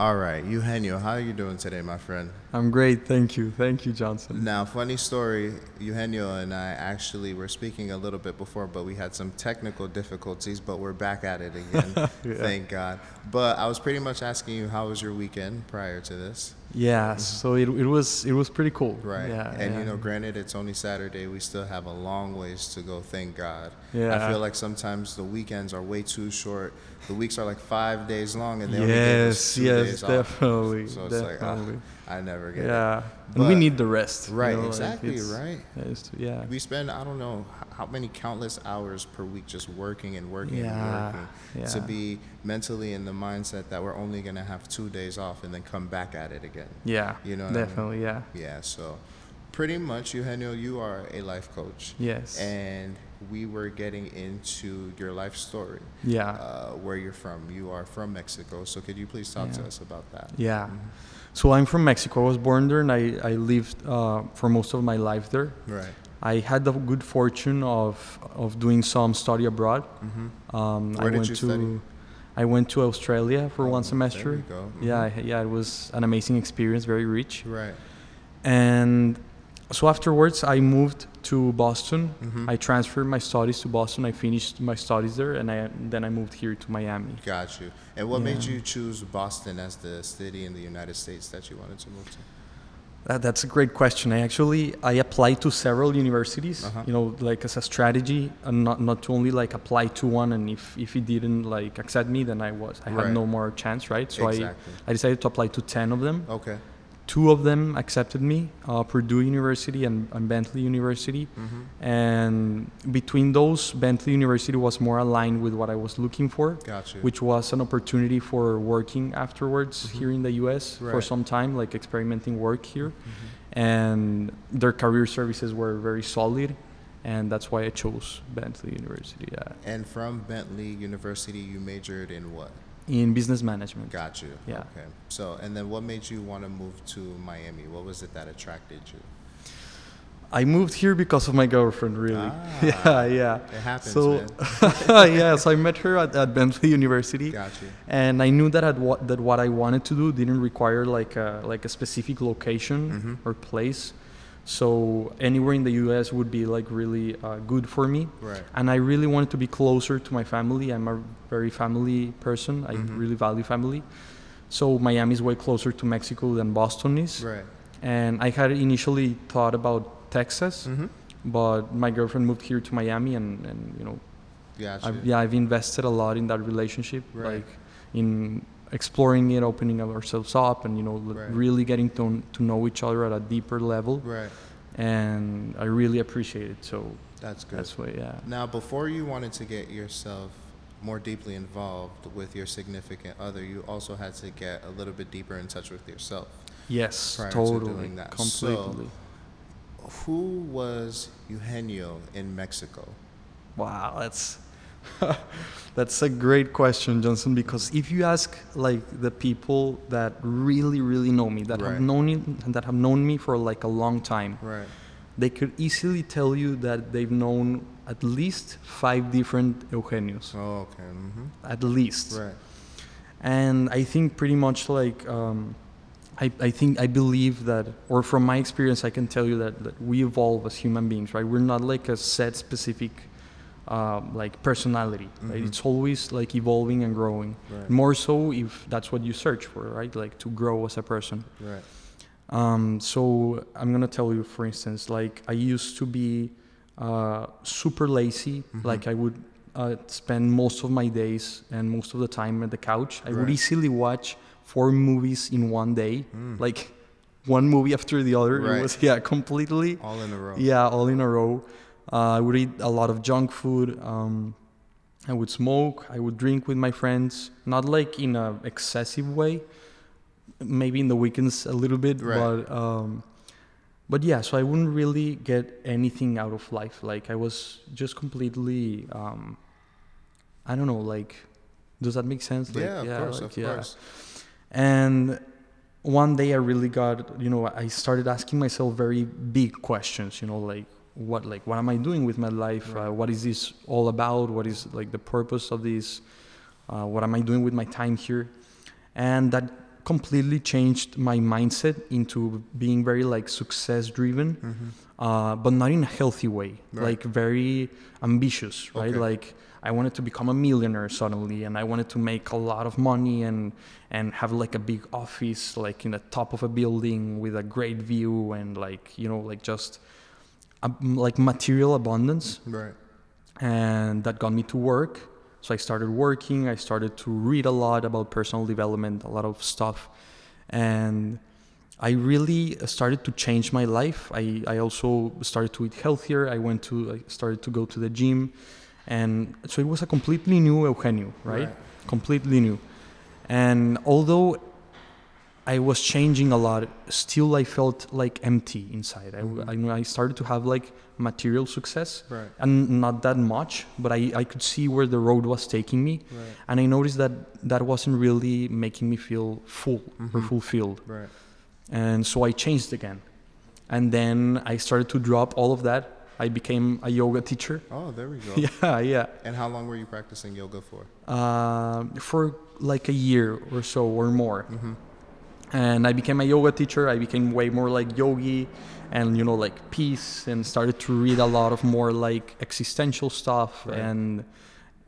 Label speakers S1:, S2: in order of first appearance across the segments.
S1: All right, Eugenio, how are you doing today, my friend?
S2: I'm great, thank you. Thank you, Johnson.
S1: Now, funny story, Eugenio and I actually were speaking a little bit before, but we had some technical difficulties, but we're back at it again.
S2: Yeah.
S1: Thank God. But I was pretty much asking you how was your weekend prior to this?
S2: Yeah, so it, it was it was pretty cool.
S1: Right.
S2: Yeah.
S1: and
S2: yeah.
S1: you know, granted, it's only Saturday. We still have a long ways to go. Thank God.
S2: Yeah.
S1: I feel like sometimes the weekends are way too short. The weeks are like five days long, and they only give us two
S2: yes,
S1: days off.
S2: definitely,
S1: So it's like, ah,
S2: definitely.
S1: I never get it.
S2: yeah, and we need the rest. you
S1: Right.
S2: know, like,
S1: exactly.
S2: it's-
S1: right.
S2: yeah.
S1: We spend I don't know how many countless hours per week just working and working
S2: Yeah,
S1: and working to be mentally in the mindset that we're only gonna have two days off and then come back at it again.
S2: Yeah.
S1: You know what I mean?
S2: definitely. Yeah.
S1: Yeah. So pretty much, Eugenio, you are a life coach.
S2: Yes.
S1: And we were getting into your life story,
S2: yeah.
S1: uh, where you're from. You are from Mexico, so could you please talk to us about that?
S2: Yeah. So I'm from Mexico. I was born there, and I, I lived uh, for most of my life there.
S1: Right.
S2: I had the good fortune of of doing some study abroad.
S1: Mm-hmm.
S2: Um,
S1: Where
S2: I
S1: did
S2: went
S1: you
S2: to
S1: study?
S2: I went to Australia for
S1: Oh,
S2: one
S1: there
S2: semester.
S1: Mhm.
S2: Yeah, I- yeah, it was an amazing experience, very rich.
S1: Right.
S2: And so afterwards, I moved to Boston.
S1: Mhm.
S2: I transferred my studies to Boston. I finished my studies there, and I then I moved here to Miami.
S1: Got you. And what made you choose Boston as the city in the United States that you wanted to move to?
S2: That, that's a great question. I actually I applied to several universities.
S1: Uh-huh.
S2: You know, like as a strategy, and not not to only like apply to one, and if if it didn't like accept me, then I was I
S1: Right.
S2: had no more chance, right? So
S1: exactly.
S2: I I decided to apply to ten of them.
S1: okay.
S2: Two of them accepted me, uh, Purdue University and, and Bentley University.
S1: Mm-hmm.
S2: And between those, Bentley University was more aligned with what I was looking for,
S1: Got you.
S2: which was an opportunity for working afterwards here in the US for some time, like experimenting work here.
S1: Mhm.
S2: And their career services were very solid. And that's why I chose Bentley University, yeah.
S1: And from Bentley University, you majored in what?
S2: In business management.
S1: Got you.
S2: Yeah.
S1: Okay. So, and then what made you want to move to Miami? What was it that attracted you?
S2: I moved here because of my girlfriend, really.
S1: Ah.
S2: yeah, yeah.
S1: It happens,
S2: So,
S1: man.
S2: yes, I met her at, at Bentley University.
S1: Got you.
S2: and I knew that at what that what I wanted to do didn't require like a like a specific location
S1: Mhm.
S2: or place. So anywhere in the U.S. would be like really uh, good for me,
S1: Right.
S2: and I really wanted to be closer to my family. I'm a very family person. I
S1: Mhm.
S2: really value family. So Miami is way closer to Mexico than Boston is,
S1: Right.
S2: and I had initially thought about Texas,
S1: Mm-hmm.
S2: but my girlfriend moved here to Miami, and and you know
S1: Got you.
S2: I've, yeah, I've invested a lot in that relationship,
S1: Right.
S2: like in exploring it, opening ourselves up, and you know,
S1: Right.
S2: really getting to to know each other at a deeper level.
S1: Right.
S2: And I really appreciate it. So
S1: That's good.
S2: that's why, yeah.
S1: Now, before you wanted to get yourself more deeply involved with your significant other, you also had to get a little bit deeper in touch with yourself.
S2: Yes,
S1: prior to
S2: totally,
S1: doing that.
S2: completely.
S1: Who was Eugenio in Mexico?
S2: Wow, that's that's a great question, Johnson. Because if you ask like the people that really, really know me, that
S1: Right.
S2: have known it, that have known me for like a long time,
S1: Right.
S2: they could easily tell you that they've known at least five different Eugenios,
S1: Oh, okay. Mm-hmm.
S2: at least.
S1: Right.
S2: And I think pretty much like um, I, I think I believe that, or from my experience, I can tell you that, that we evolve as human beings, right? We're not like a set specific um, like personality, right?
S1: Mhm.
S2: It's always like evolving and growing.
S1: Right.
S2: More so if that's what you search for, right? Like to grow as a person.
S1: Right.
S2: Um, so I'm gonna tell you, for instance, like I used to be uh, super lazy.
S1: Mhm.
S2: Like I would uh, spend most of my days and most of the time at the couch. I would easily watch four movies in one day,
S1: Mm.
S2: like one movie after the other.
S1: Right.
S2: It was yeah, completely
S1: All in a row.
S2: yeah, all in a row. Uh, I would eat a lot of junk food. Um, I would smoke. I would drink with my friends, not like in an excessive way. Maybe in the weekends a little bit,
S1: Right.
S2: but um, but yeah. So I wouldn't really get anything out of life. Like I was just completely. Um, I don't know. Like, does that make sense? Like,
S1: Yeah, of course,
S2: like,
S1: of course.
S2: and one day I really got, you know, I started asking myself very big questions, you know, like what, like, what am I doing with my life?
S1: Right.
S2: Uh, what is this all about? What is like the purpose of this? Uh, what am I doing with my time here? And that completely changed my mindset into being very like success driven, uh, but not in a healthy way.
S1: Right.
S2: Like very ambitious, right?
S1: Okay.
S2: Like I wanted to become a millionaire suddenly, and I wanted to make a lot of money and and have like a big office, like in the top of a building with a great view, and like you know, like just um, like material abundance
S1: Right.
S2: and that got me to work. So I started working. I started to read a lot about personal development, a lot of stuff, and I really started to change my life. I, I also started to eat healthier. I went to I started to go to the gym, and so it was a completely new Eugenio, right?
S1: Right.
S2: Completely new. And although I was changing a lot, still I felt like empty inside.
S1: Mhm.
S2: I, I, I started to have like material success,
S1: Right.
S2: and not that much but I, I could see where the road was taking me
S1: Right.
S2: and i noticed that that wasn't really making me feel full or
S1: Mhm.
S2: fulfilled
S1: Right.
S2: and so i changed again and then i started to drop all of that i became a yoga teacher
S1: Oh, there we go.
S2: yeah yeah
S1: And how long were you practicing yoga for?
S2: uh, for like a year or so or more
S1: Mm-hmm.
S2: And I became a yoga teacher. I became way more like yogi, and you know like peace, and started to read a lot of more like existential stuff,
S1: Right.
S2: and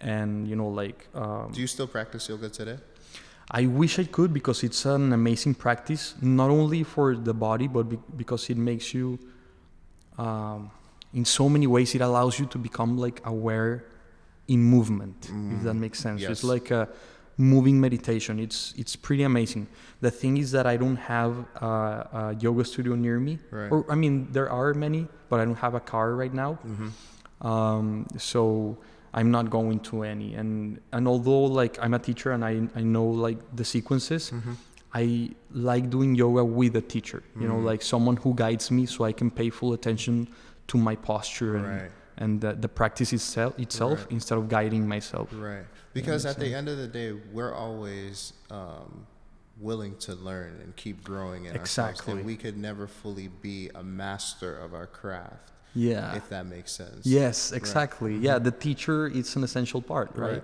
S2: and you know like um,
S1: Do you still practice yoga today?
S2: I wish I could because it's an amazing practice, not only for the body but be- because it makes you, um, in so many ways, it allows you to become like aware in movement, if that
S1: Mm,
S2: makes sense. It's like a moving meditation. It's it's pretty amazing. The thing is that I don't have a, a yoga studio near me,
S1: Right.
S2: or I mean there are many, but I don't have a car right now.
S1: Mm-hmm.
S2: Um, so I'm not going to any. And and although like I'm a teacher and I I know like the sequences,
S1: Mm-hmm.
S2: I like doing yoga with a teacher. You know,
S1: Mhm.
S2: like someone who guides me, so I can pay full attention to my posture and
S1: Right.
S2: And the, the practice itself itself
S1: Right.
S2: instead of guiding myself.
S1: Right. Because
S2: makes
S1: at the end of the day, we're always um, willing to learn and keep growing in ourselves.
S2: Exactly.
S1: And we could never fully be a master of our craft,
S2: Yeah.
S1: if that makes sense.
S2: Yes, exactly. Yeah,
S1: Mhm.
S2: the teacher is an essential part, right?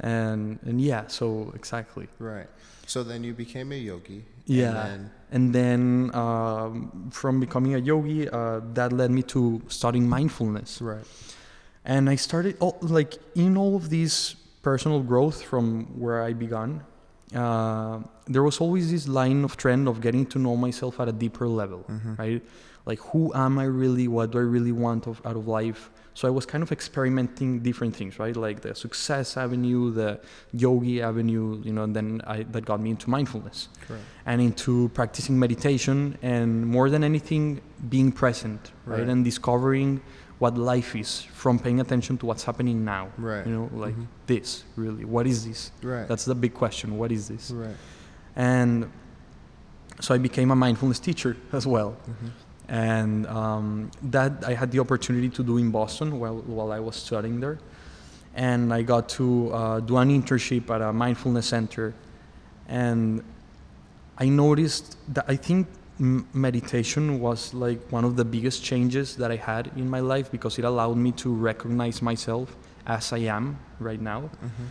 S2: And and yeah, so exactly.
S1: Right. So then you became a yogi.
S2: Yeah.
S1: And then,
S2: And then um, from becoming a yogi, uh, that led me to studying mindfulness.
S1: right.
S2: And I started all, like in all of this personal growth from where I began. Uh, there was always this line of trend of getting to know myself at a deeper level,
S1: Mhm.
S2: right? Like who am I really? What do I really want of, out of life? So I was kind of experimenting different things, right? Like the success avenue, the yogi avenue, you know. And then I, that got me into mindfulness
S1: Correct.
S2: and into practicing meditation and more than anything being present right,
S1: Right.
S2: and discovering what life is from paying attention to what's happening now
S1: Right.
S2: you know like
S1: Mhm.
S2: this really what is this
S1: Right.
S2: that's the big question what is this
S1: right.
S2: and so i became a mindfulness teacher as well
S1: Mhm.
S2: And um, that I had the opportunity to do in Boston while while I was studying there, and I got to uh, do an internship at a mindfulness center, and I noticed that I think m- meditation was like one of the biggest changes that I had in my life because it allowed me to recognize myself as I am right now,
S1: Mhm.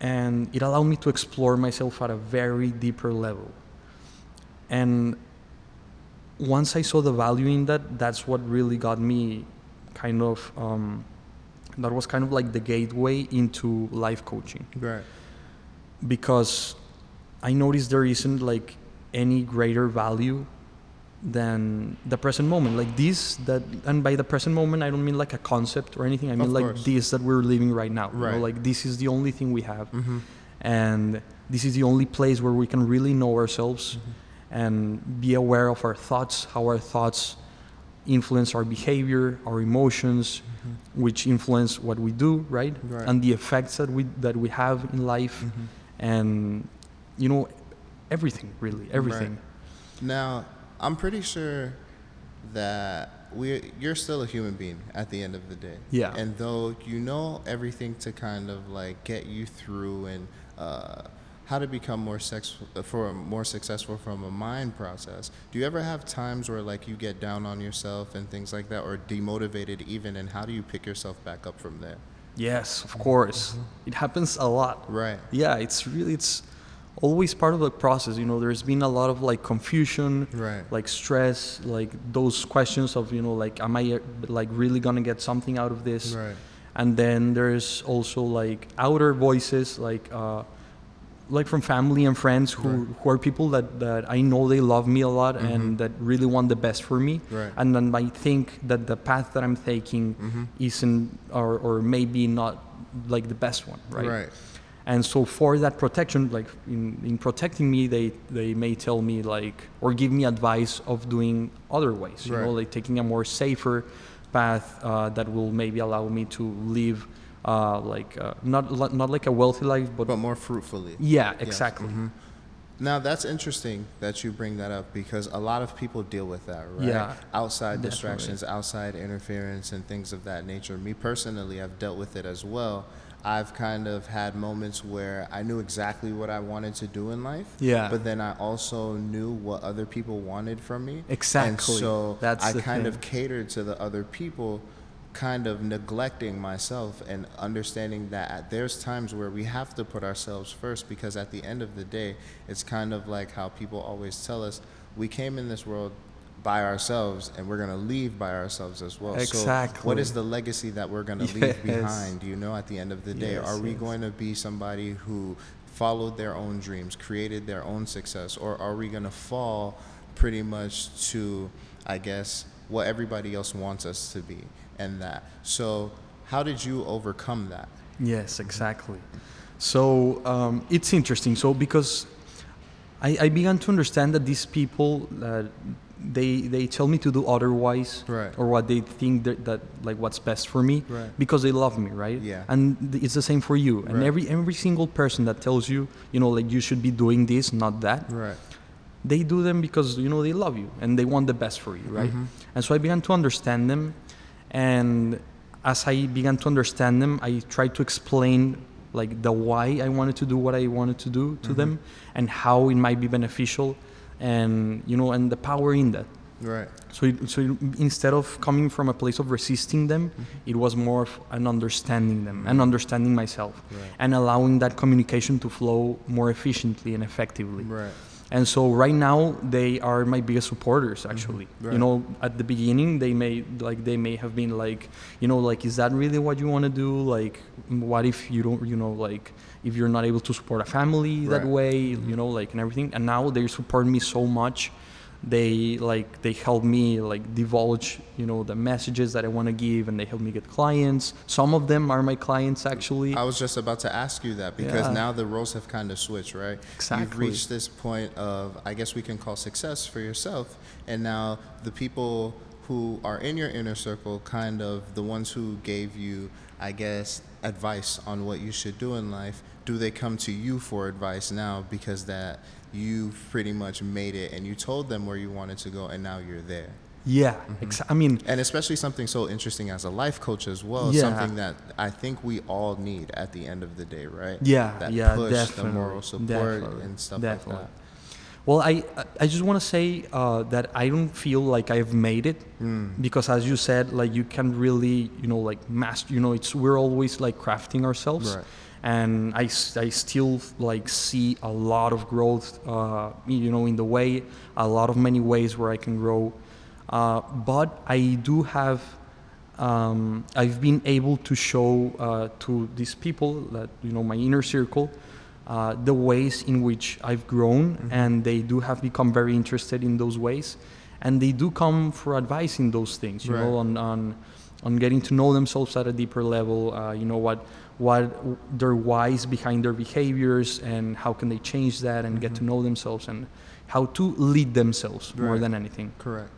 S2: and it allowed me to explore myself at a very deeper level. And once I saw the value in that, that's what really got me kind of, um, that was kind of like the gateway into life coaching
S1: Right.
S2: because I noticed there isn't like any greater value than the present moment. Like this, that, and by the present moment, I don't mean like a concept or anything. I mean
S1: Of
S2: like
S1: course.
S2: this that we're living right now. You know,
S1: Right.
S2: like this is the only thing we have,
S1: Mm-hmm.
S2: and this is the only place where we can really know ourselves
S1: Mm-hmm.
S2: And be aware of our thoughts, how our thoughts influence our behavior, our emotions, which influence what we do, right?
S1: Mm-hmm. Right.
S2: And the effects that we that we have in life,
S1: Mhm.
S2: and you know, everything really, everything.
S1: Now, I'm pretty sure that we you're still a human being at the end of the day.
S2: Yeah.
S1: And though you know everything to kind of like get you through and uh, how to become more sex for more successful from a mind process. Do you ever have times where like you get down on yourself and things like that, or demotivated even? And how do you pick yourself back up from there?
S2: Yes, of course, it happens a lot.
S1: Right.
S2: Yeah, it's really it's always part of the process. You know, there's been a lot of like confusion,
S1: Right.
S2: like stress, like those questions of you know, like, am I like really gonna get something out of this?
S1: Right.
S2: And then there's also like outer voices, like uh, like from family and friends who,
S1: Right.
S2: who are people that, that I know they love me a lot
S1: Mhm.
S2: and that really want the best for me.
S1: Right.
S2: And then I think that the path that I'm taking
S1: Mhm.
S2: isn't or, or maybe not like the best one, right?
S1: Right.
S2: And so for that protection, like in, in protecting me, they, they may tell me like, or give me advice of doing other ways, you know, like taking a more safer path uh, that will maybe allow me to live uh, like, uh, not, not like a wealthy life, but,
S1: But more fruitfully.
S2: yeah,
S1: Yes.
S2: exactly.
S1: Mhm. Now that's interesting that you bring that up because a lot of people deal with that, right?
S2: Yeah,
S1: Outside
S2: definitely.
S1: distractions, outside interference, and things of that nature. Me personally, I've dealt with it as well. I've kind of had moments where I knew exactly what I wanted to do in life.
S2: Yeah.
S1: But then I also knew what other people wanted from me.
S2: Exactly.
S1: And so
S2: That's
S1: I kind
S2: thing.
S1: of catered to the other people, kind of neglecting myself and understanding that there's times where we have to put ourselves first because at the end of the day, it's kind of like how people always tell us we came in this world by ourselves and we're going to leave by ourselves as well. So,
S2: Exactly.
S1: what is the legacy that we're going to leave behind? You know, at the end of the day,
S2: Yes,
S1: are we
S2: yes.
S1: going to be somebody who followed their own dreams, created their own success, or are we going to fall pretty much to, I guess, what everybody else wants us to be and that? So, how did you overcome that?
S2: Yes, exactly. So um, it's interesting. So because I, I began to understand that these people that they they tell me to do otherwise
S1: Right.
S2: or what they think that, that like what's best for me
S1: Right.
S2: because they love me right
S1: Yeah.
S2: and it's the same for you and
S1: Right.
S2: every every single person that tells you you know like you should be doing this not that
S1: Right.
S2: they do them because you know they love you and they want the best for you right
S1: Mhm.
S2: and so i began to understand them and as i began to understand them i tried to explain like the why i wanted to do what i wanted to do to them mm-hmm. and how it might be beneficial and you know and the power in that
S1: Right.
S2: so, it, so it, instead of coming from a place of resisting them, mm-hmm. it was more of an understanding them and mm-hmm. understanding myself
S1: Right.
S2: and allowing that communication to flow more efficiently and effectively.
S1: Right.
S2: And so right now they are my biggest supporters mm-hmm. actually.
S1: Right.
S2: You know, at the beginning they may like they may have been like, you know, like is that really what you want to do? Like what if you don't, you know, like if you're not able to support a family that
S1: Right.
S2: way, mm-hmm. you know, like and everything. And now they support me so much. They like they help me like divulge, you know, the messages that I want to give and they help me get clients. Some of them are my clients actually.
S1: I was just about to ask you that because
S2: Yeah.
S1: now the roles have kind of switched, right?
S2: exactly You've
S1: reached this point of, I guess we can call success for yourself, and now the people who are in your inner circle, kind of the ones who gave you, I guess, advice on what you should do in life, do they come to you for advice now because that you pretty much made it and you told them where you wanted to go and now you're there?
S2: yeah, exa- I mean,
S1: And especially something so interesting as a life coach as well,
S2: Yeah.
S1: something that I think we all need at the end of the day, right?
S2: Yeah,
S1: that
S2: yeah,
S1: push,
S2: definitely,
S1: the moral support,
S2: definitely,
S1: and stuff
S2: definitely.
S1: like
S2: Well, I I just want to say uh, that I don't feel like I've made it.
S1: Mm.
S2: because, as you said, like you can really, you know, like master. You know, it's we're always like crafting ourselves,
S1: Right.
S2: And I, I still like see a lot of growth. Uh, you know, in the way, a lot of many ways where I can grow, uh, but I do have. Um, I've been able to show uh, to these people that you know my inner circle uh, the ways in which I've grown, and they do have become very interested in those ways, and they do come for advice in those things. You know, on on on getting to know themselves at a deeper level. Uh, you know what what their whys behind their behaviors, and how can they change that, and get to know themselves, and how to lead themselves more than anything.
S1: Correct.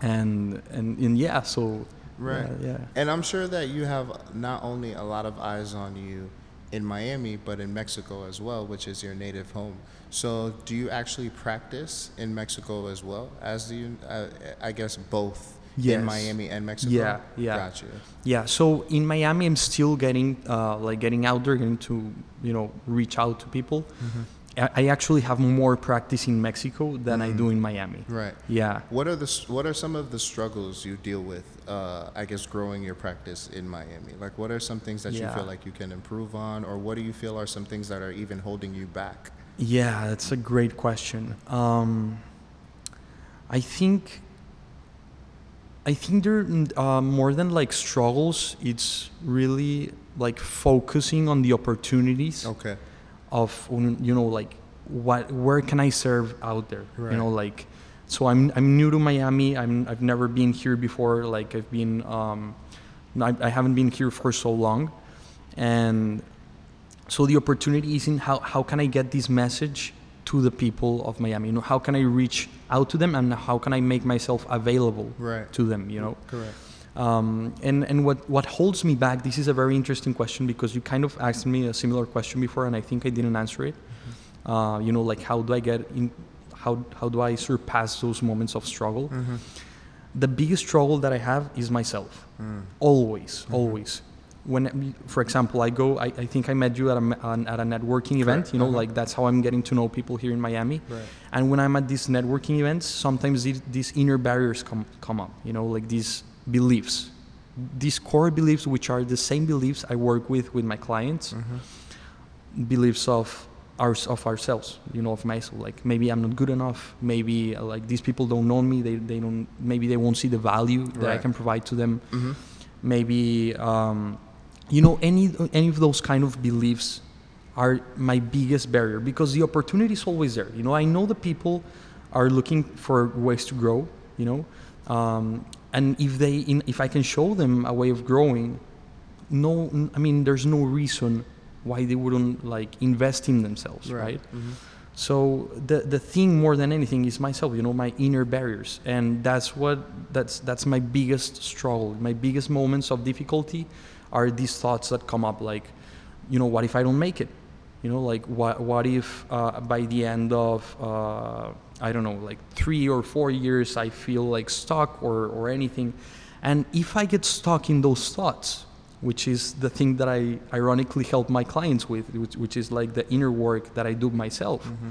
S2: And and, and yeah, so
S1: Right.
S2: yeah, yeah.
S1: And I'm sure that you have not only a lot of eyes on you in Miami, but in Mexico as well, which is your native home. So, do you actually practice in Mexico as well? As do you, uh, I guess, both
S2: Yes.
S1: in Miami and Mexico?
S2: Yeah, yeah.
S1: Gotcha.
S2: Yeah, so in Miami, I'm still getting uh, like getting out there, getting to you know reach out to people. I, I actually have more practice in Mexico than I do in Miami.
S1: Right.
S2: Yeah.
S1: What are the what are some of the struggles you deal with? Uh, I guess growing your practice in Miami. Like, what are some things that you feel like you can improve on, or what do you feel are some things that are even holding you back?
S2: Yeah, that's a great question. Um, I think I think there uh, more than like struggles. It's really like focusing on the opportunities
S1: Okay.
S2: of you know like what where can I serve out there.
S1: Right.
S2: You know like so I'm I'm new to Miami. I'm I've never been here before. Like I've been um, I, I haven't been here for so long, and so the opportunity is in how how can I get this message to the people of Miami? You know how can I reach out to them and how can I make myself available
S1: Right.
S2: to them? You know.
S1: Correct.
S2: Um, and and what, what holds me back? This is a very interesting question because you kind of asked me a similar question before, and I think I didn't answer it. Uh, you know, like how do I get in? How how do I surpass those moments of struggle?
S1: Mm-hmm.
S2: The biggest struggle that I have is myself.
S1: Mm.
S2: Always, always. When, for example, I go, I, I think I met you at a, an- at a networking event. You know,
S1: uh-huh.
S2: like that's how I'm getting to know people here in Miami.
S1: Right.
S2: And when I'm at these networking events, sometimes these, these inner barriers come come up. You know, like these beliefs, these core beliefs, which are the same beliefs I work with with my clients,
S1: Mm-hmm.
S2: beliefs of our, of ourselves. You know, of myself. Like maybe I'm not good enough. Maybe uh, like these people don't know me. They they don't. Maybe they won't see the value that I can provide to them.
S1: Mm-hmm.
S2: Maybe um, you know any any of those kind of beliefs are my biggest barrier because the opportunity is always there. You know, I know the people are looking for ways to grow. You know, um, and if they in, if I can show them a way of growing, no, I mean, there's no reason why they wouldn't like invest in themselves, right?
S1: Mm-hmm.
S2: So the the thing more than anything is myself, you know, my inner barriers, and that's what that's that's my biggest struggle. My biggest moments of difficulty are these thoughts that come up, like, you know, what if I don't make it? You know, like what what if uh, by the end of uh, I don't know, like three or four years, I feel like stuck or or anything, and if I get stuck in those thoughts, which is the thing that I ironically help my clients with, which, which is like the inner work that I do myself.
S1: Mm-hmm.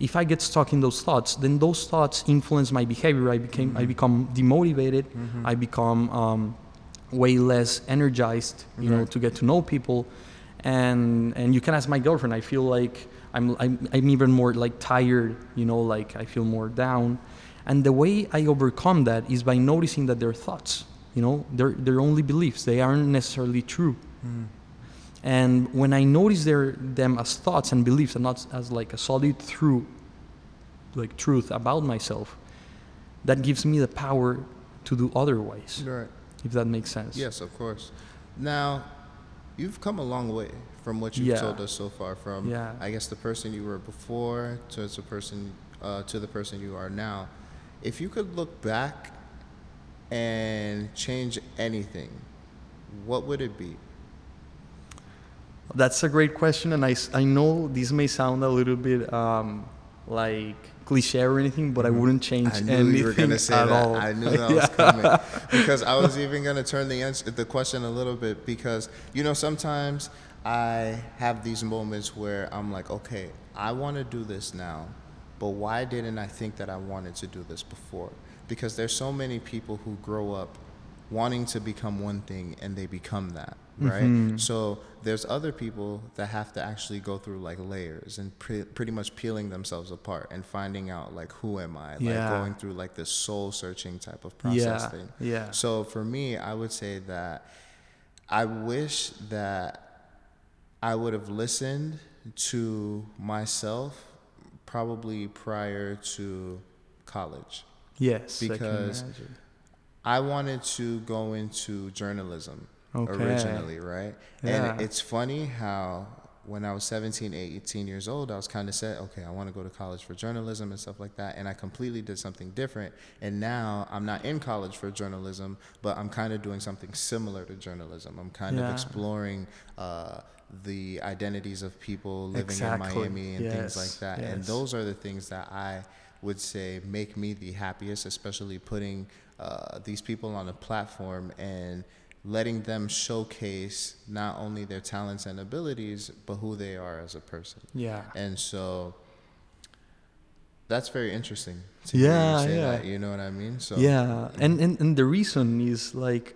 S2: If I get stuck in those thoughts, then those thoughts influence my behavior. I became, I become demotivated.
S1: Mm-hmm.
S2: I become um, way less energized, you know, to get to know people. And and you can ask my girlfriend. I feel like I'm, I'm I'm even more like tired, you know, like I feel more down. And the way I overcome that is by noticing that they're thoughts. You know, they're they're only beliefs. They aren't necessarily true.
S1: Mm.
S2: And when I notice their, them as thoughts and beliefs and not as like a solid true, like truth about myself, that gives me the power to do otherwise,
S1: Right.
S2: If that makes sense.
S1: Yes, of course. Now, you've come a long way from what you've
S2: Yeah.
S1: told us so far. From
S2: Yeah.
S1: I guess the person you were before to the person uh, to the person you are now. If you could look back and change anything, what would it be?
S2: That's a great question, and I, I know this may sound a little bit um, like cliche or anything, but I wouldn't change
S1: Mm-hmm. I knew
S2: anything
S1: you were gonna say
S2: at
S1: that.
S2: all.
S1: I knew that was coming because I was even gonna turn the answer, the question a little bit because you know sometimes I have these moments where I'm like, okay, I want to do this now, but why didn't I think that I wanted to do this before? Because there's so many people who grow up wanting to become one thing and they become that right
S2: Mhm.
S1: so there's other people that have to actually go through like layers and pre- pretty much peeling themselves apart and finding out like who am i like
S2: Yeah.
S1: going through like this soul searching type of process
S2: yeah,
S1: thing
S2: yeah,
S1: so for me i would say that i wish that i would have listened to myself probably prior to college
S2: yes. I
S1: because
S2: imagine.
S1: I wanted to go into journalism
S2: Okay.
S1: originally, right?
S2: Yeah.
S1: And it's funny how when I was 17, 18 years old, I was kind of said, okay, I want to go to college for journalism and stuff like that. And I completely did something different. And now I'm not in college for journalism, but I'm kind of doing something similar to journalism. I'm kind of exploring uh, the identities of people living
S2: Exactly.
S1: in Miami and things like that. And those are the things that I would say make me the happiest, especially putting uh, these people on a platform and letting them showcase not only their talents and abilities, but who they are as a person.
S2: Yeah.
S1: And so that's very interesting to hear
S2: Yeah,
S1: you say
S2: yeah.
S1: that. You know what I mean? So
S2: yeah and, and and the reason is like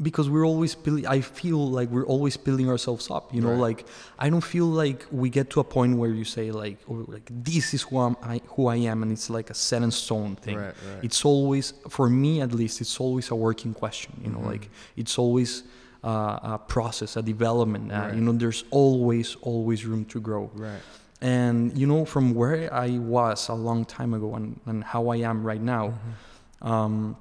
S2: because we're always building i feel like we're always building ourselves up you know
S1: Right.
S2: like i don't feel like we get to a point where you say like or like this is who, I'm, I, who i am and it's like a set in stone thing
S1: Right, right.
S2: it's always for me at least it's always a working question you know
S1: Mhm.
S2: like it's always uh, a process a development uh, you know there's always always room to grow
S1: Right.
S2: and you know from where i was a long time ago and, and how i am right now
S1: Mm-hmm.
S2: um,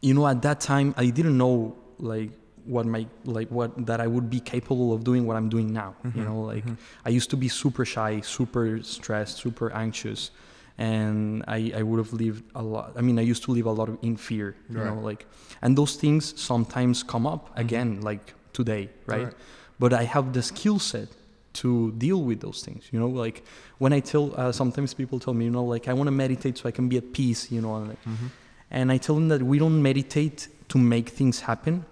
S2: you know at that time i didn't know like what my like what that i would be capable of doing what i'm doing now you
S1: Mhm,
S2: know like
S1: mhm.
S2: i used to be super shy super stressed super anxious and i i would have lived a lot i mean i used to live a lot of in fear you know like and those things sometimes come up again like today right?
S1: Right.
S2: but i have the skill set to deal with those things you know like when i tell uh, sometimes people tell me you know like i want to meditate so i can be at peace you know and,
S1: Mhm.
S2: and I tell them that we don't meditate to make things happen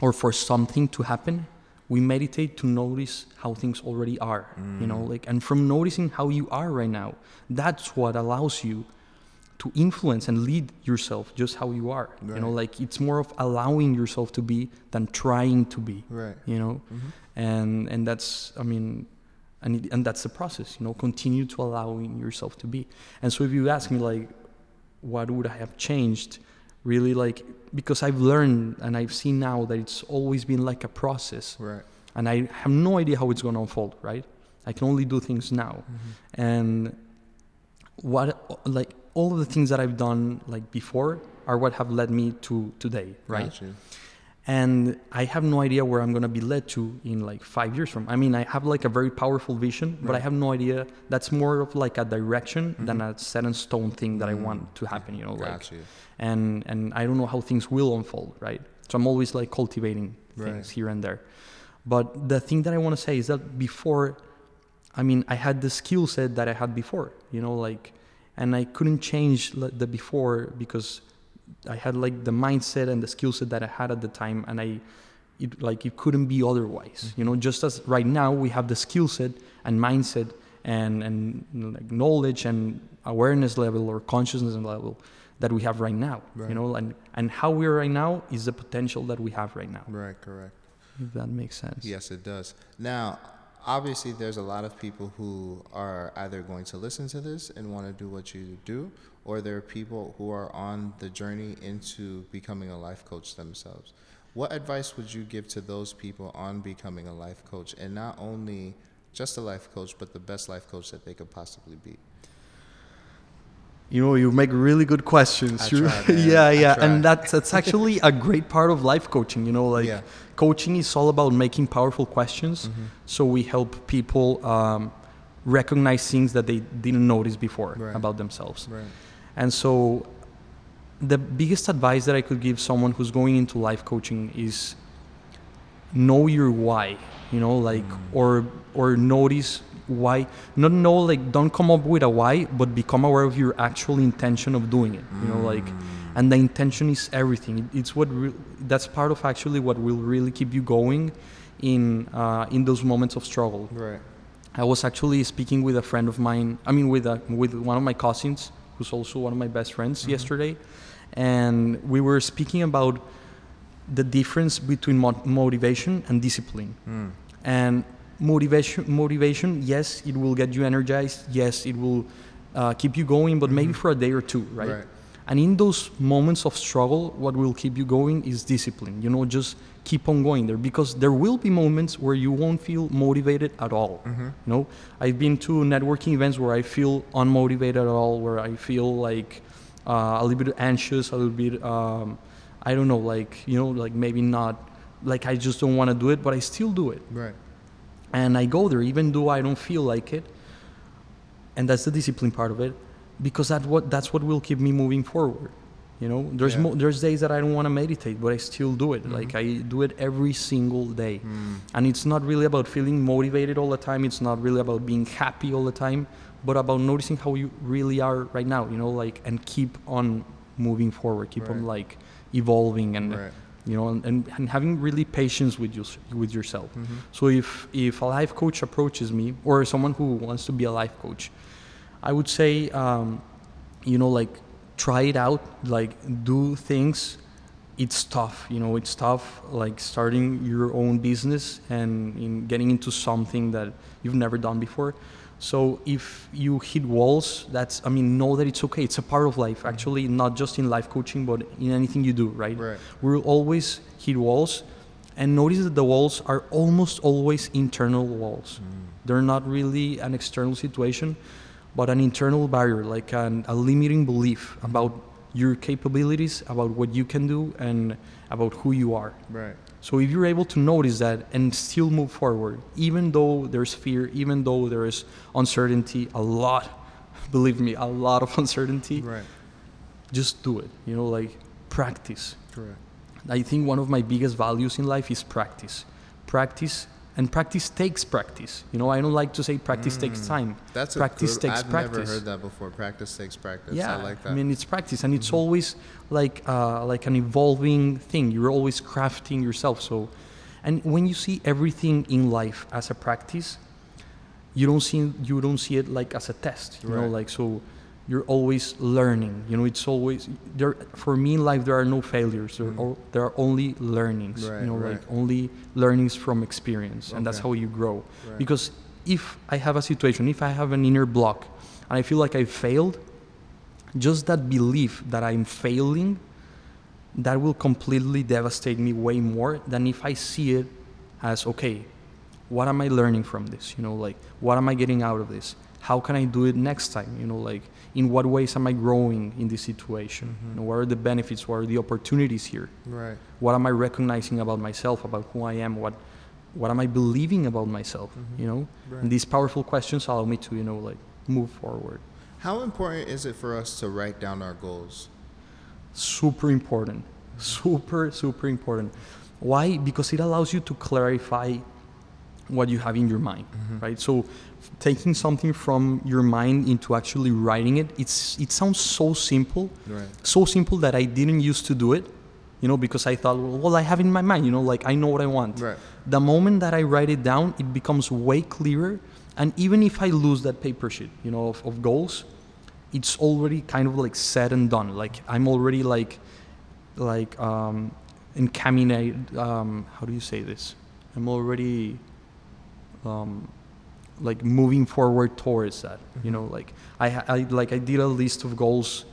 S2: or for something to happen. We meditate to notice how things already are, you know,
S1: Mm.
S2: like, and from noticing how you are right now, that's what allows you to influence and lead yourself just how you are. You know, like it's more of allowing yourself to be than trying to be,
S1: Right.
S2: you know,
S1: Mhm.
S2: and and that's I mean, and it, and that's the process. You know, continue to allowing yourself to be. And so if you ask me like, what would I have changed? Really, like because I've learned and I've seen now that it's always been like a process,
S1: Right.
S2: and I have no idea how it's going to unfold. Right? I can only do things now,
S1: Mhm.
S2: and what like all of the things that I've done like before are what have led me to today. Right?
S1: Got you.
S2: And I have no idea where I'm gonna be led to in like five years from. I mean, I have like a very powerful vision, but I have no idea. That's more of like a direction than
S1: Mhm.
S2: a set in stone thing that I
S1: Mm.
S2: want to happen. You know, like
S1: Got
S2: and and I don't know how things will unfold, right? So I'm always like cultivating things
S1: Right.
S2: here and there. But the thing that I want to say is that before, I mean, I had the skill set that I had before, you know, like, and I couldn't change the before because I had like the mindset and the skill set that I had at the time, and I, it like it couldn't be otherwise, mm-hmm. you know. Just as right now we have the skill set and mindset and and like knowledge and awareness level or consciousness level that we have right now,
S1: Right.
S2: you know, and and how we're right now is the potential that we have right now.
S1: Right. Correct.
S2: If that makes sense.
S1: Yes, it does. Now, obviously, there's a lot of people who are either going to listen to this and want to do what you do, or there are people who are on the journey into becoming a life coach themselves. What advice would you give to those people on becoming a life coach, and not only just a life coach, but the best life coach that they could possibly be?
S2: You know, you make really good questions.
S1: Tried,
S2: yeah, yeah, and that's that's actually a great part of life coaching. You know, like
S1: Yeah.
S2: coaching is all about making powerful questions.
S1: Mm-hmm.
S2: So we help people um, recognize things that they didn't notice before
S1: Right.
S2: about themselves.
S1: Right.
S2: And so, the biggest advice that I could give someone who's going into life coaching is know your why. You know, like
S1: Mm.
S2: or or notice why. Not know like don't come up with a why, but become aware of your actual intention of doing it. You know, like,
S1: Mm.
S2: and the intention is everything. It's what re- that's part of actually what will really keep you going in uh, in those moments of struggle.
S1: Right.
S2: I was actually speaking with a friend of mine. I mean, with a, with one of my cousins, who's also one of my best friends,
S1: Mhm.
S2: yesterday, and we were speaking about the difference between mo- motivation and discipline.
S1: Mm.
S2: And motivation, motivation, yes, it will get you energized. Yes, it will uh, keep you going, but maybe
S1: Mhm.
S2: for a day or two, right?
S1: Right.
S2: And in those moments of struggle, what will keep you going is discipline. You know, just keep on going there because there will be moments where you won't feel motivated at all.
S1: Mm-hmm.
S2: You know, I've been to networking events where I feel unmotivated at all, where I feel like uh, a little bit anxious, a little bit, um, I don't know, like, you know, like maybe not, like I just don't want to do it, but I still do it.
S1: Right.
S2: And I go there even though I don't feel like it. And that's the discipline part of it because that what, that's what will keep me moving forward. You know, there's,
S1: Yeah.
S2: mo- there's days that I don't want to meditate, but I still do it.
S1: Mhm.
S2: Like I do it every single day.
S1: Mm.
S2: And it's not really about feeling motivated all the time. It's not really about being happy all the time, but about noticing how you really are right now, you know, like, and keep on moving forward, keep on like evolving and,
S1: Right.
S2: you know, and, and, and having really patience with, you, with yourself.
S1: Mm-hmm.
S2: So if, if a life coach approaches me or someone who wants to be a life coach, I would say, um, you know, like try it out, like do things it's tough. You know, it's tough like starting your own business and in getting into something that you've never done before. So if you hit walls, that's I mean, know that it's okay. It's a part of life. Actually, not just in life coaching, but in anything you do, right?
S1: Right.
S2: We'll always hit walls, and notice that the walls are almost always internal walls. They're not really an external situation, but an internal barrier, like an, a limiting belief about your capabilities, about what you can do, and about who you are.
S1: Right.
S2: So if you're able to notice that and still move forward, even though there's fear, even though there is uncertainty, a lot, believe me, a lot of uncertainty,
S1: Right.
S2: just do it. You know, like practice.
S1: Correct.
S2: I think one of my biggest values in life is practice. Practice and practice takes practice. You know, I don't like to say practice takes time.
S1: That's
S2: practice
S1: good,
S2: takes
S1: I've
S2: practice.
S1: never heard that before. Practice takes practice.
S2: Yeah,
S1: I like that.
S2: I mean it's practice, and it's always like uh, like an evolving thing. You're always crafting yourself. So, and when you see everything in life as a practice, you don't see you don't see it like as a test. You know,
S1: Right.
S2: like so, you're always learning. You know, it's always there. For me in life, there are no failures. There,
S1: Mhm.
S2: are, there are only learnings.
S1: Right,
S2: you know,
S1: right.
S2: like only learnings from experience, and that's how you grow.
S1: Right.
S2: Because if I have a situation, if I have an inner block, and I feel like I failed, just that belief that I'm failing, that will completely devastate me way more than if I see it as okay, what am I learning from this? You know, like what am I getting out of this? How can I do it next time? You know, like in what ways am I growing in this situation? Mm-hmm. You know, what are the benefits? What are the opportunities here?
S1: right.
S2: What am I recognizing about myself, about who I am? What what am I believing about myself? Mm-hmm. You know,
S1: Right.
S2: and these powerful questions allow me to you know like move forward.
S1: How important is it for us to write down our goals?
S2: super important mm-hmm. super super important why because it allows you to clarify what you have in your mind right? So taking something from your mind into actually writing it it's it sounds so simple
S1: Right.
S2: so simple that i didn't used to do it you know because i thought well, well i have in my mind you know like i know what i want.
S1: Right.
S2: the moment that i write it down it becomes way clearer and even if i lose that paper sheet you know of, of goals it's already kind of like said and done. Like i'm already like like um encaminated um how do you say this? I'm already um like moving forward towards that you know like I, I like i did a list of goals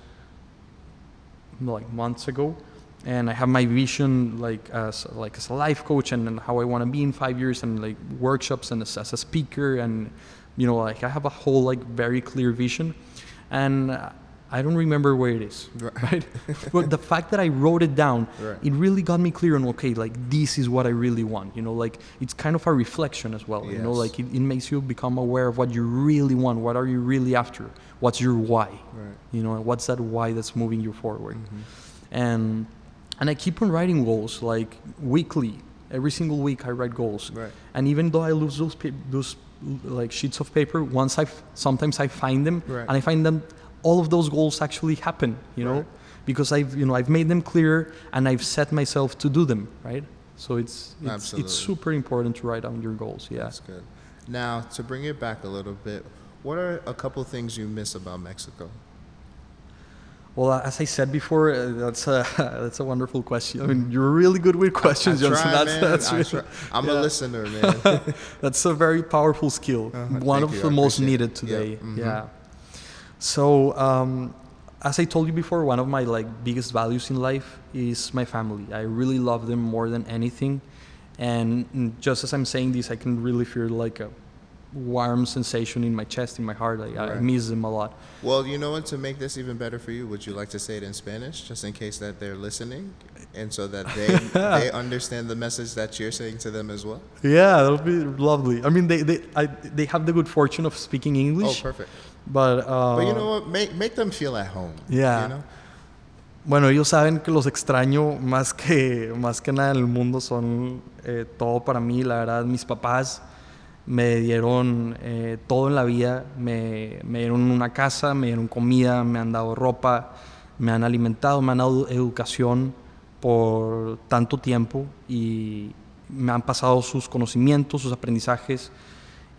S2: like months ago and i have my vision like as like as a life coach and, and how i want to be in five years and like workshops and as, as a speaker and you know like i have a whole like very clear vision. And uh, i don't remember where it is
S1: Right.
S2: right but the fact that i wrote it down
S1: Right.
S2: it really got me clear on okay like this is what i really want you know like it's kind of a reflection as well you know like it, it makes you become aware of what you really want what are you really after what's your why
S1: Right.
S2: you know what's that why that's moving you forward
S1: Mhm.
S2: and and i keep on writing goals like weekly every single week i write goals
S1: Right.
S2: and even though i lose those those like sheets of paper once i f- sometimes i find them and i find them all of those goals actually happen you know
S1: Right.
S2: because i've you know i've made them clear and i've set myself to do them right so it's it's, it's super important to write down your goals yeah
S1: That's good. Now, to bring it back a little bit, what are a couple things you miss about Mexico?
S2: well as i said before uh, that's a that's a wonderful question i mean you're really good with questions
S1: I
S2: johnson
S1: try,
S2: that's that's
S1: I
S2: really,
S1: try. I'm
S2: yeah.
S1: a listener, man.
S2: That's a very powerful skill.
S1: Uh-huh.
S2: One
S1: Thank
S2: of
S1: you.
S2: the
S1: I
S2: most needed today.
S1: Yep. Mhm.
S2: Yeah. So, um, as I told you before, one of my like biggest values in life is my family. I really love them more than anything, and just as I'm saying this, I can really feel like a warm sensation in my chest, in my heart. Like I miss them a lot.
S1: well, you know what? To make this even better for you, would you like to say it in Spanish, just in case that they're listening, and so that they they understand the message that you're saying to them as well?
S2: Yeah, that'll be lovely. I mean, they they I, they have the good fortune of speaking English.
S1: Oh, perfect.
S2: But uh,
S1: But you know what? Make make them feel at home.
S2: Yeah.
S1: You know?
S2: Bueno, ellos saben que los extraño más que, más que nada en el mundo, son eh, todo para mí, la verdad, mis papás me dieron eh, todo en la vida, me, me dieron una casa, me dieron comida, me han dado ropa, me han alimentado, me han dado educación por tanto tiempo y me han pasado sus conocimientos, sus aprendizajes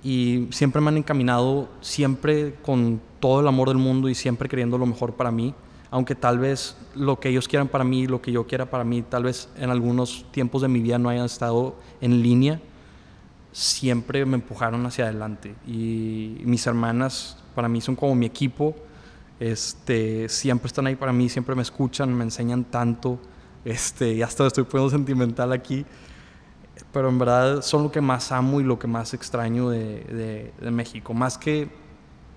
S2: y siempre me han encaminado, siempre con todo el amor del mundo y siempre queriendo lo mejor para mí. aunque tal vez lo que ellos quieran para mí, lo que yo quiera para mí, tal vez en algunos tiempos de mi vida no hayan estado en línea, siempre me empujaron hacia adelante. Y mis hermanas para mí son como mi equipo, este, siempre están ahí para mí, siempre me escuchan, me enseñan tanto, este, y hasta estoy poniendo sentimental aquí, pero en verdad son lo que más amo y lo que más extraño de, de, de México, más que,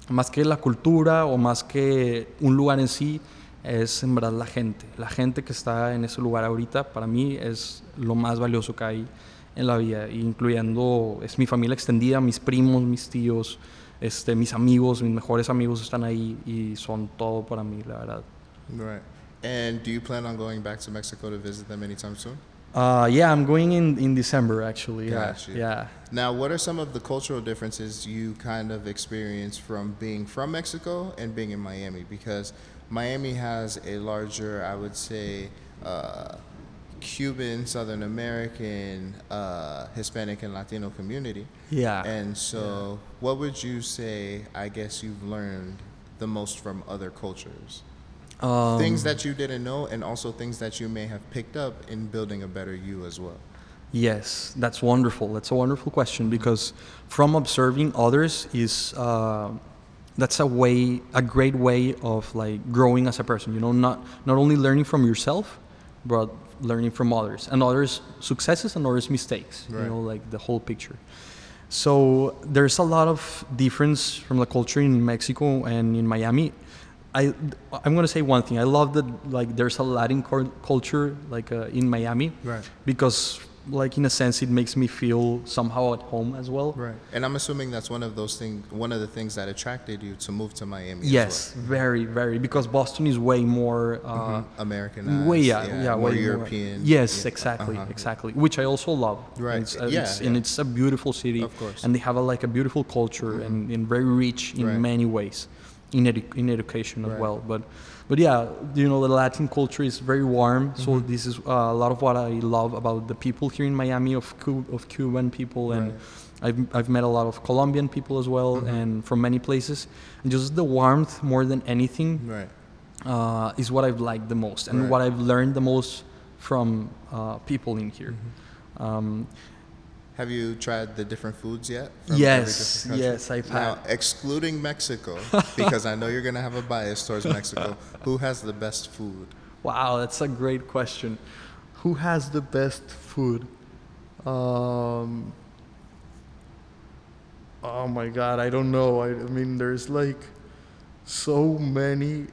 S2: más que la cultura o más que un lugar en sí, es en verdad la gente. La gente que está en ese lugar ahorita, para mí es lo más valioso que hay en la vida, incluyendo, es mi familia extendida, mis primos, mis tíos, este, mis amigos, mis mejores amigos están ahí y son todo para mí, la verdad.
S1: Right. And do you plan on going back to Mexico to visit them anytime soon?
S2: Uh, yeah, I'm going in, in December actually. Yeah,
S1: Gotcha.
S2: yeah.
S1: Now, what are some of the cultural differences you kind of experience from being from Mexico and being in Miami? Because Miami has a larger, I would say, uh, Cuban, Southern American, uh, Hispanic, and Latino community.
S2: Yeah.
S1: And so, what would you say, I guess, you've learned the most from other cultures?
S2: Um,
S1: things that you didn't know, and also things that you may have picked up in building a better you as well.
S2: Yes, that's wonderful. That's a wonderful question because from observing others is uh, that's a way, a great way of like growing as a person. You know, not not only learning from yourself, but learning from others and others' successes and others' mistakes.
S1: Right.
S2: You know, like the whole picture. So there's a lot of difference from the culture in Mexico and in Miami. I I'm gonna say one thing. I love that like there's a Latin cul- culture like uh, in Miami
S1: Right.
S2: because like in a sense it makes me feel somehow at home as well.
S1: Right. And I'm assuming that's one of those things, one of the things that attracted you to move to Miami.
S2: Yes, very very because Boston is way more.
S1: As well.
S2: Uh,
S1: Mhm. Americanized.
S2: Way yeah, yeah,
S1: more
S2: way
S1: European.
S2: More. Yes,
S1: Yeah.
S2: exactly,
S1: Uh-huh.
S2: exactly. Which I also love.
S1: Right.
S2: And it's, uh,
S1: Yeah,
S2: it's- and it's a beautiful city.
S1: Of course.
S2: And they have a, like a beautiful culture and, and very rich in
S1: Right.
S2: many ways, in edu- in education as
S1: Right.
S2: well. But but yeah, you know the Latin culture is very warm. So
S1: Mm-hmm.
S2: this is uh, a lot of what I love about the people here in Miami of Cu- of Cuban people and.
S1: Right.
S2: I've, I've met a lot of Colombian people as well,
S1: Mhm.
S2: and from many places. And just the warmth, more than anything,
S1: Right.
S2: uh, is what I've liked the most and
S1: Right.
S2: what I've learned the most from uh, people in here.
S1: Mm-hmm.
S2: Um,
S1: Have you tried the different foods yet?
S2: yes, yes, I've
S1: Now,
S2: had.
S1: excluding Mexico, because I know you're gonna have a bias towards Mexico. Who has the best food?
S2: Wow, that's a great question. Who has the best food? Um, oh my God, I don't know. I, I mean, there's like so many.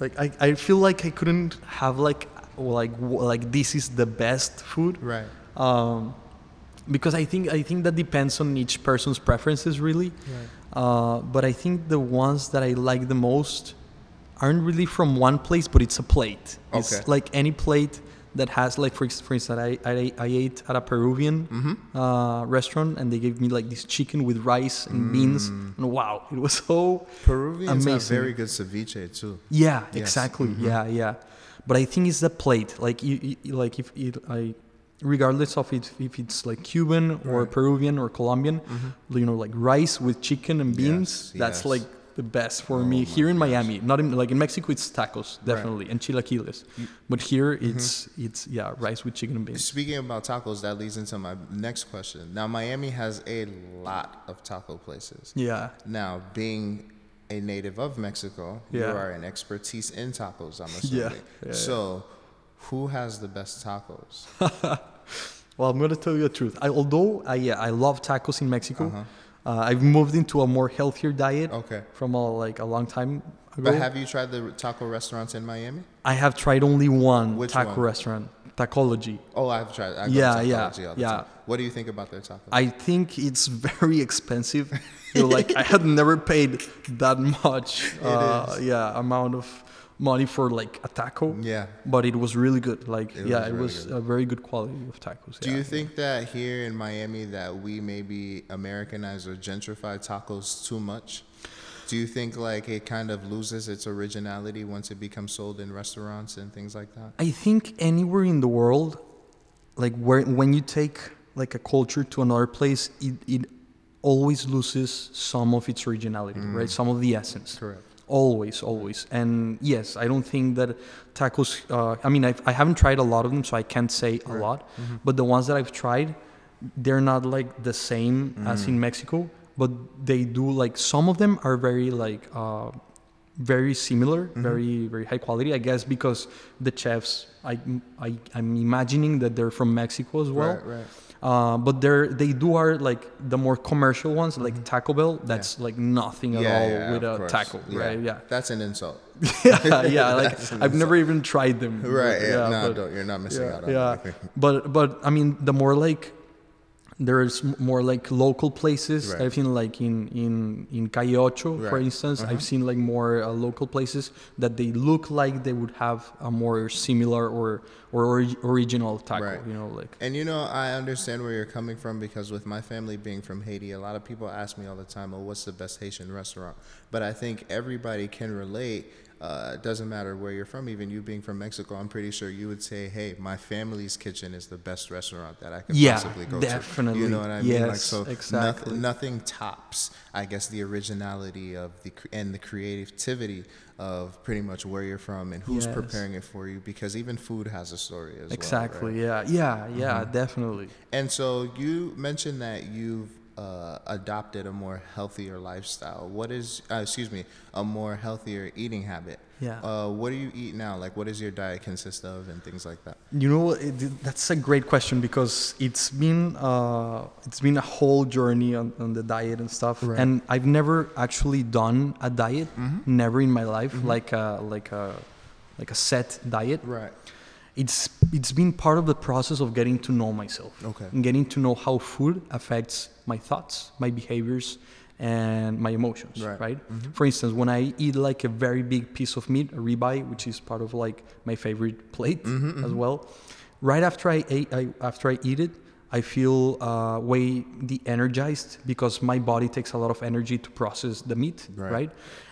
S2: Like I, I feel like I couldn't have like like like this is the best food.
S1: Right.
S2: um, because I think I think that depends on each person's preferences really.
S1: Right.
S2: Uh, but I think the ones that I like the most aren't really from one place, but it's a plate. It's like any plate that has like for, for instance, I, I I ate at a Peruvian
S1: Mm-hmm.
S2: uh, restaurant and they gave me like this chicken with rice and beans
S1: Mm.
S2: and wow, it was so
S1: Peruvians have
S2: Amazing.
S1: very good ceviche too.
S2: yeah,
S1: Yes.
S2: exactly.
S1: Mhm.
S2: Yeah, yeah. But I think it's the plate. Like you, you like if it, I, regardless of it, if it's like Cuban or
S1: Right.
S2: Peruvian or Colombian, mm-hmm. you know, like rice with chicken and beans.
S1: Yes,
S2: that's
S1: yes.
S2: like the best for
S1: Oh
S2: me here in
S1: gosh.
S2: Miami. Not in like in Mexico, it's tacos
S1: Right.
S2: definitely and chilaquiles. But here mm-hmm. it's it's yeah, rice with chicken and beans.
S1: Speaking about tacos, that leads into my next question. Now, Miami has a lot of taco places.
S2: Yeah.
S1: Now, being a native of Mexico, you are an expertise in tacos, I'm
S2: Yeah,
S1: assuming.
S2: yeah, yeah.
S1: so, who has the best tacos?
S2: Well, I'm gonna tell you the truth. I, although I yeah, I love tacos in Mexico.
S1: Uh-huh.
S2: Uh, I've moved into a more healthier diet
S1: Okay.
S2: from a, like a long time ago.
S1: But have you tried the taco restaurants in Miami?
S2: I have tried only one
S1: Which
S2: taco
S1: one?
S2: reszont, Tacology.
S1: Oh, I've tried. I
S2: Yeah, yeah, yeah.
S1: time. What do you think about their tacos?
S2: I think it's very expensive. you know, like I had never paid that much, uh,
S1: is.
S2: yeah, amount of money for like a taco.
S1: yeah.
S2: But it was really good. Like,
S1: It
S2: yeah,
S1: was
S2: it
S1: really
S2: was
S1: good.
S2: a very good quality of tacos.
S1: Do
S2: yeah.
S1: you think that here in Miami that we maybe Americanize or gentrify tacos too much? Do you think like it kind of loses its originality once it becomes sold in restaurants and things like that?
S2: I think anywhere in the world, like where when you take like a culture to another place, it, it always loses some of its originality, right? Mm. Some of the essence.
S1: Correct.
S2: Always, always. And yes, I don't think that tacos. Uh, I mean, I've, I haven't tried a lot of them, so I can't say a lot.
S1: Mhm.
S2: But the ones that I've tried, they're not like the same as
S1: Mm.
S2: in Mexico. But they do like some of them are very like uh, very similar,
S1: Mhm.
S2: very very high quality. I guess because the chefs, I, I I'm imagining that they're from Mexico as well.
S1: Right, right.
S2: Uh, but they're they do are like the more commercial ones, like
S1: Mhm.
S2: Taco Bell. That's like nothing at
S1: Yeah,
S2: all
S1: yeah,
S2: with a
S1: course.
S2: taco,
S1: Yeah.
S2: right? Yeah,
S1: That's an insult.
S2: yeah, yeah. Like I've never even tried them.
S1: Right.
S2: but-
S1: Yeah. no,
S2: but-
S1: don't, you're not missing
S2: yeah,
S1: out on
S2: yeah. but but I mean, the more like there's more like local places.
S1: Right.
S2: I've seen like in in in Calle Ocho, for instance.
S1: Uh-huh.
S2: I've seen like more uh, local places that they look like they would have a more similar or or ori- original taco.
S1: Right.
S2: You know, like
S1: And you know, I understand where you're coming from because with my family being from Haiti, a lot of people ask me all the time, "Oh, what's the best Haitian restaurant?" But I think everybody can relate. Uh, it doesn't matter where you're from. Even you being from Mexico, I'm pretty sure you would say, "Hey, my family's kitchen is the best restaurant that I could
S2: Yeah,
S1: possibly go to.
S2: definitely.
S1: to." You know what I mean? Like
S2: Yes,
S1: so,
S2: exactly.
S1: nothing, nothing tops, I guess, the originality of the and the creativity of pretty much where you're from and who's
S2: Yes.
S1: preparing it for you. Because even food has a story as
S2: exactly.
S1: well. right?
S2: Yeah, yeah, yeah.
S1: Mhm.
S2: Definitely.
S1: And so you mentioned that you've uh, adopted a more healthier lifestyle. What is, uh, excuse me, a more healthier eating habit?
S2: Yeah.
S1: Uh, what do you eat now? Like, what does your diet consist of, and things like that?
S2: You know, it, that's a great question because it's been uh, it's been a whole journey on, on the diet and stuff,
S1: Right.
S2: and I've never actually done a diet,
S1: Mhm.
S2: never in my life,
S1: Mhm.
S2: like a like a like a set diet.
S1: Right.
S2: It's it's been part of the process of getting to know myself
S1: Okay.
S2: and getting to know how food affects my thoughts, my behaviors, and my emotions.
S1: Right.
S2: right?
S1: Mhm.
S2: For instance, when I eat like a very big piece of meat, a ribeye, which is part of like my favorite plate
S1: Mhm,
S2: as
S1: mhm.
S2: well, right after I ate, I, after I eat it, I feel uh, way de-energized because my body takes a lot of energy to process the meat,
S1: Right.
S2: right?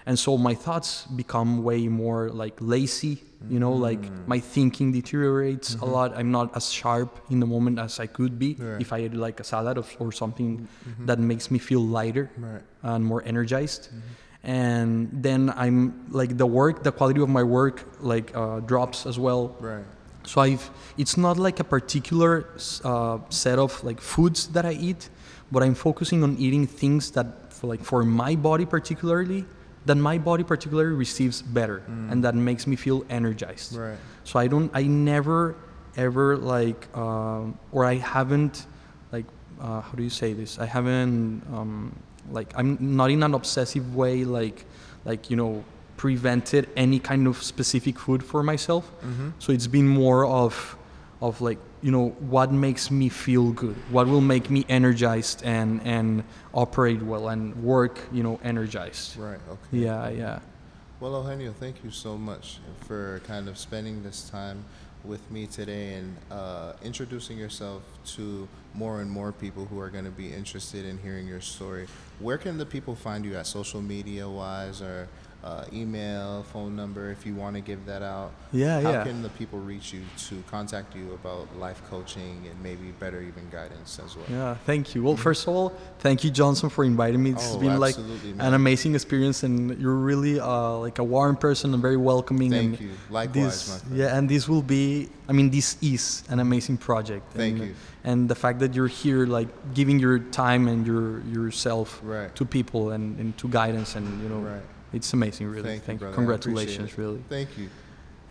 S2: And so my thoughts become way more like lazy. You know, like
S1: Mm.
S2: my thinking deteriorates a lot. I'm not as sharp in the moment as I could be
S1: Right.
S2: if I had like a salad of, or something
S1: Mhm.
S2: that makes me feel lighter
S1: Right.
S2: and more energized
S1: Mm-hmm.
S2: and then i'm like the work the quality of my work like uh, drops as well
S1: Right.
S2: So i've it's not like a particular uh, set of like foods that i eat but i'm focusing on eating things that for like for my body particularly that my body particularly receives better
S1: Mm.
S2: and that makes me feel energized
S1: Right.
S2: so I don't, I never ever like, um, or I haven't, like, uh, how do you say this? I haven't, um, like, I'm not in an obsessive way, like, like you know, prevented any kind of specific food for myself.
S1: Mm-hmm.
S2: So it's been more of, of like, you know, what makes me feel good, what will make me energized and and operate well and work, you know, energized.
S1: Right. Okay.
S2: Yeah, yeah.
S1: Well, Eugenio, thank you so much for kind of spending this time with me today and uh, introducing yourself to more and more people who are going to be interested in hearing your story. Where can the people find you at social media wise or uh, email, phone number, if you want to give that out?
S2: Yeah,
S1: How
S2: yeah.
S1: can the people reach you to contact you about life coaching and maybe better even guidance as well?
S2: Yeah, thank you. Well, first of all, thank you, Johnson, for inviting me. This has
S1: Oh,
S2: been like
S1: absolutely,
S2: an amazing experience, and you're really uh, like a warm person and very welcoming.
S1: Thank
S2: and
S1: you. Likewise,
S2: this,
S1: my friend.
S2: yeah, and this will be. I mean, this is an amazing project.
S1: Thank
S2: and,
S1: you.
S2: And the fact that you're here, like giving your time and your yourself
S1: Right.
S2: to people and, and to guidance, and you know,
S1: Right.
S2: It's amazing. Really,
S1: Thank you,
S2: thank
S1: brother. I
S2: Congratulations, really.
S1: Thank you.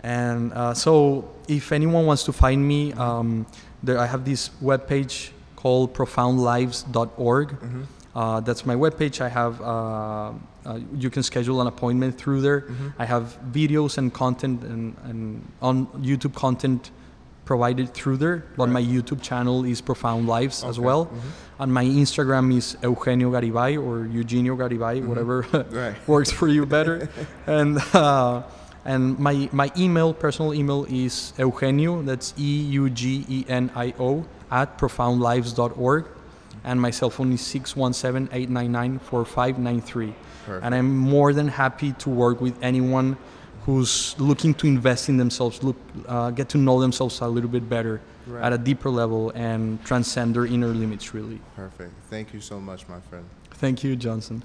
S2: And uh, so, if anyone wants to find me, um, there I have this webpage called profoundlives.org.
S1: Mhm.
S2: Uh, that's my webpage. I have uh, uh, you can schedule an appointment through there.
S1: Mhm.
S2: I have videos and content and, and on YouTube content provided through there. But my YouTube channel is Profound Lives as
S1: Okay.
S2: well.
S1: Mhm.
S2: And my Instagram is Eugenio Garibay or Eugenio Garibay,
S1: Mhm.
S2: whatever
S1: Right.
S2: works for you better. and uh, and my my email, personal email is Eugenio. That's E U G E N I O at profoundlives.org. And my cell phone is 617 899 4593. And I'm more than happy to work with anyone who's looking to invest in themselves, look, uh, get to know themselves a little bit better
S1: Right.
S2: at a deeper level and transcend their inner limits, really.
S1: Perfect. Thank you so much, my friend.
S2: Thank you, Johnson.